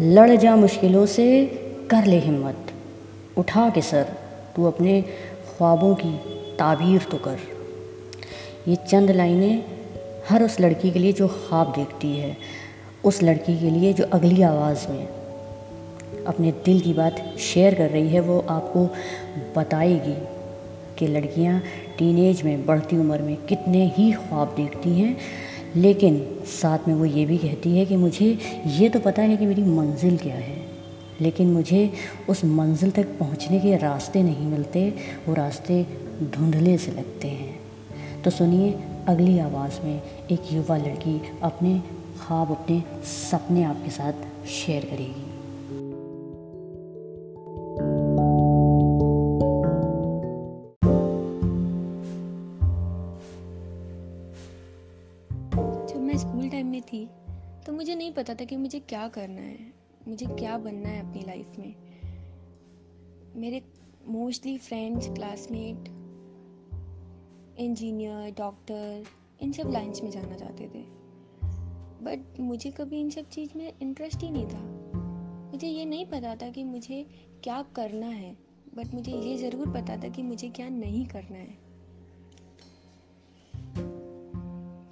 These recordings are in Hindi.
लड़ जा मुश्किलों से, कर ले हिम्मत। उठा के सर, तू अपने ख्वाबों की ताबीर तो कर। ये चंद लाइनें हर उस लड़की के लिए जो ख्वाब देखती है, उस लड़की के लिए जो अगली आवाज़ में अपने दिल की बात शेयर कर रही है, वो आपको बताएगी कि लड़कियाँ टीनेज में, बढ़ती उम्र में कितने ही ख्वाब देखती हैं। लेकिन साथ में वो ये भी कहती है कि मुझे ये तो पता है कि मेरी मंजिल क्या है, लेकिन मुझे उस मंजिल तक पहुँचने के रास्ते नहीं मिलते, वो रास्ते धुंधले से लगते हैं। तो सुनिए अगली आवाज़ में एक युवा लड़की अपने, ख्वाब अपने सपने आपके साथ शेयर करेगी। पता था कि मुझे क्या करना है, मुझे क्या बनना है अपनी लाइफ में। मेरे mostly friends classmate engineer doctor इन सब लाइन्स में जाना चाहते थे। बट मुझे कभी इन सब चीज़ में इंटरेस्ट ही नहीं था। मुझे ये नहीं पता था कि मुझे क्या करना है बट मुझे ये ज़रूर पता था कि मुझे क्या नहीं करना है।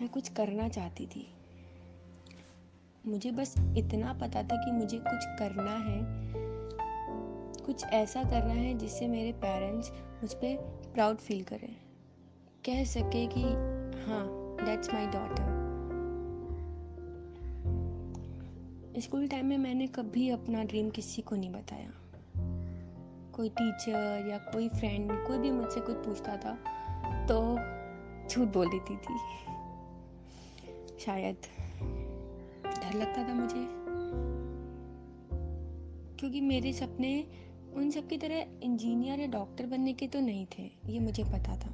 मैं कुछ करना चाहती थी। मुझे बस इतना पता था कि मुझे कुछ करना है। कुछ ऐसा करना है जिससे मेरे पेरेंट्स मुझ पर प्राउड फील करें। कह सके कि हाँ that's my daughter school time में मैंने कभी अपना ड्रीम किसी को नहीं बताया। कोई टीचर या कोई फ्रेंड कोई भी मुझसे कुछ पूछता था तो झूठ बोल देती थी। शायद। डर लगता था मुझे। क्योंकि मेरे सपने उन सब की तरह इंजीनियर या डॉक्टर बनने के तो नहीं थे, ये मुझे पता था।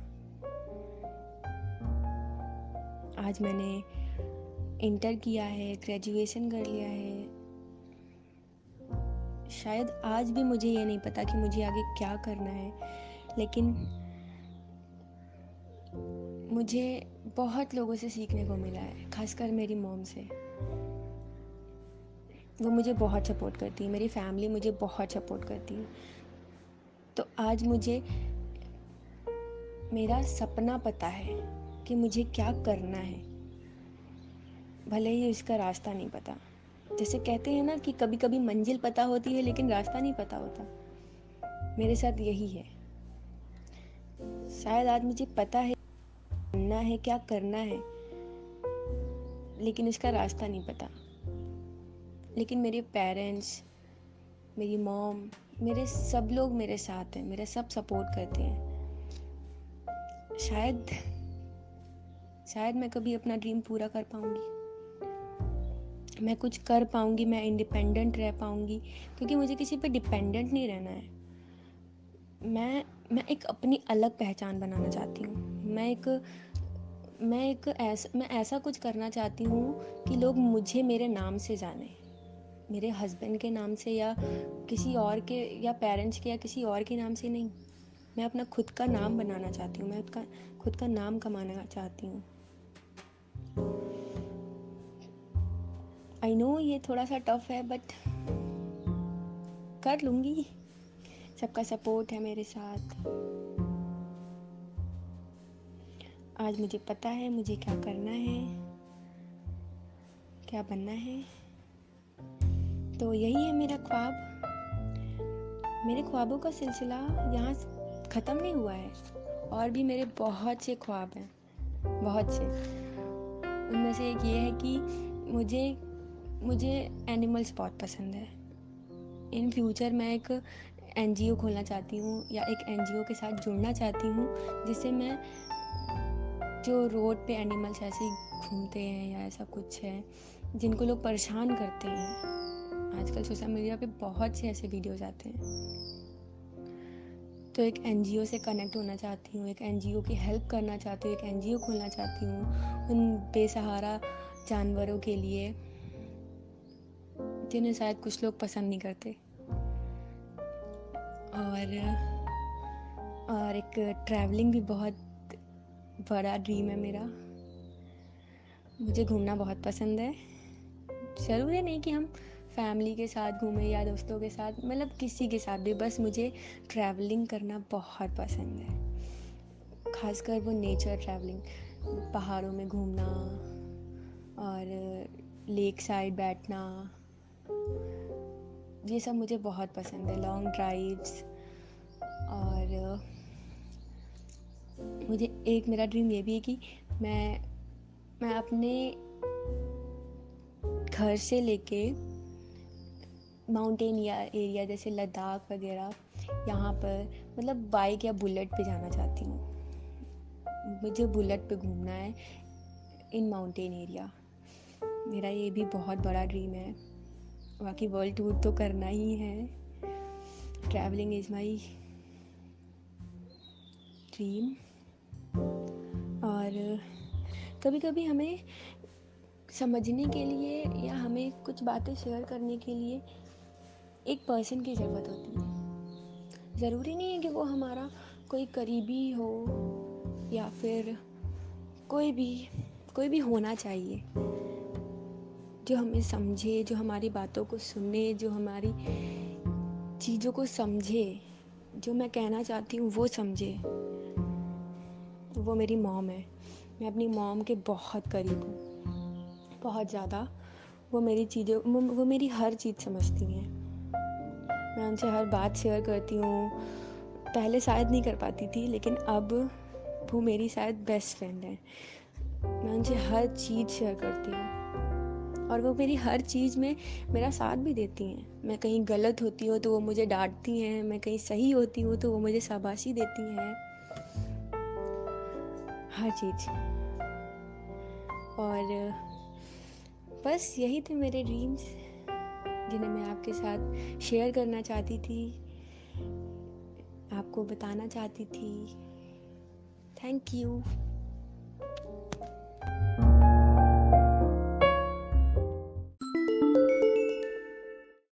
आज मैंने इंटर किया है, ग्रेजुएशन कर लिया है। शायद आज भी मुझे ये नहीं पता कि मुझे आगे क्या करना है, लेकिन मुझे बहुत लोगों से सीखने को मिला है, खासकर मेरी मोम से। वो मुझे बहुत सपोर्ट करती है, मेरी फैमिली मुझे बहुत सपोर्ट करती है। तो आज मुझे, मेरा सपना पता है कि मुझे क्या करना है। भले ही उसका रास्ता नहीं पता। जैसे कहते हैं ना कि कभी कभी मंजिल पता होती है, लेकिन रास्ता नहीं पता होता। मेरे साथ यही है। शायद आज मुझे पता है करना है क्या करना है, लेकिन इसका रास्ता नहीं पता। लेकिन मेरे पेरेंट्स मेरी मॉम मेरे सब लोग मेरे साथ हैं, मेरा सब सपोर्ट करते हैं। शायद शायद मैं कभी अपना ड्रीम पूरा कर पाऊँगी। मैं कुछ कर पाऊँगी, मैं इंडिपेंडेंट रह पाऊँगी, क्योंकि मुझे किसी पे डिपेंडेंट नहीं रहना है। मैं मैं एक अपनी अलग पहचान बनाना चाहती हूँ। मैं एक मैं एक ऐसा, मैं ऐसा कुछ करना चाहती हूँ कि लोग मुझे मेरे नाम से जानें। मेरे हस्बैंड के नाम से या किसी और के, या पेरेंट्स के या किसी और के नाम से नहीं। मैं अपना खुद का नाम बनाना चाहती हूँ, मैं उसका, खुद का नाम कमाना चाहती हूँ। आई नो ये थोड़ा सा टफ है बट कर लूँगी। सबका सपोर्ट है मेरे साथ। आज मुझे पता है मुझे क्या करना है, क्या बनना है। तो यही है मेरा ख्वाब। मेरे ख्वाबों का सिलसिला यहाँ ख़त्म नहीं हुआ है। और भी मेरे बहुत से ख्वाब हैं, बहुत से। उनमें से एक ये है कि मुझे मुझे एनिमल्स बहुत पसंद है। इन फ्यूचर मैं एक एनजीओ खोलना चाहती हूँ या एक एनजीओ के साथ जुड़ना चाहती हूँ, जिससे मैं जो रोड पे एनिमल्स ऐसे घूमते हैं या ऐसा कुछ है, जिनको लोग परेशान करते हैं आजकल सोशल मीडिया पे बहुत से ऐसे वीडियोज़ आते हैं। तो एक एनजीओ से कनेक्ट होना चाहती हूँ, एक एनजीओ की हेल्प करना चाहती हूँ, एक एनजीओ खोलना चाहती हूँ, उन बेसहारा जानवरों के लिए, जिन्हें शायद कुछ लोग पसंद नहीं करते। और और एक ट्रैवलिंग भी बहुत बड़ा ड्रीम है मेरा। मुझे घूमना बहुत पसंद है। ज़रूरी नहीं कि हम फैमिली के साथ घूमे या दोस्तों के साथ मतलब किसी के साथ भी, बस मुझे ट्रैवलिंग करना बहुत पसंद है। खासकर वो नेचर ट्रैवलिंग पहाड़ों में घूमना और लेक साइड बैठना, ये सब मुझे बहुत पसंद है। लॉन्ग ड्राइव्स और मुझे, एक मेरा ड्रीम ये भी है कि मैं मैं अपने घर से लेके माउंटेन एरिया जैसे लद्दाख वगैरह, यहाँ पर मतलब बाइक या बुलेट पे जाना चाहती हूँ। मुझे बुलेट पे घूमना है इन माउंटेन एरिया मेरा ये भी बहुत बड़ा ड्रीम है। बाकी वर्ल्ड टूर तो करना ही है। ट्रैवलिंग इज़ माई ड्रीम और कभी कभी हमें समझने के लिए या हमें कुछ बातें शेयर करने के लिए एक पर्सन की ज़रूरत होती है। ज़रूरी नहीं है कि वो हमारा कोई करीबी हो या फिर कोई भी कोई भी होना चाहिए, जो हमें समझे, जो हमारी बातों को सुने, जो हमारी चीज़ों को समझे, जो मैं कहना चाहती हूँ वो समझे। वो मेरी मॉम है। मैं अपनी मॉम के बहुत करीब हूँ। बहुत ज़्यादा वो मेरी चीज़ें वो मेरी हर चीज़ समझती हैं। मैं उनसे हर बात शेयर करती हूँ। पहले शायद नहीं कर पाती थी, लेकिन अब वो मेरी शायद बेस्ट फ्रेंड है। मैं उनसे हर चीज़ शेयर करती हूँ। और वो मेरी हर चीज़ में मेरा साथ भी देती हैं। मैं कहीं गलत होती हूँ तो वो मुझे डांटती हैं, मैं कहीं सही होती हूँ तो वो मुझे शाबाशी देती हैं। हर चीज़। और बस यही थे मेरे ड्रीम्स जिन्हें मैं आपके साथ शेयर करना चाहती थी आपको बताना चाहती थी। Thank you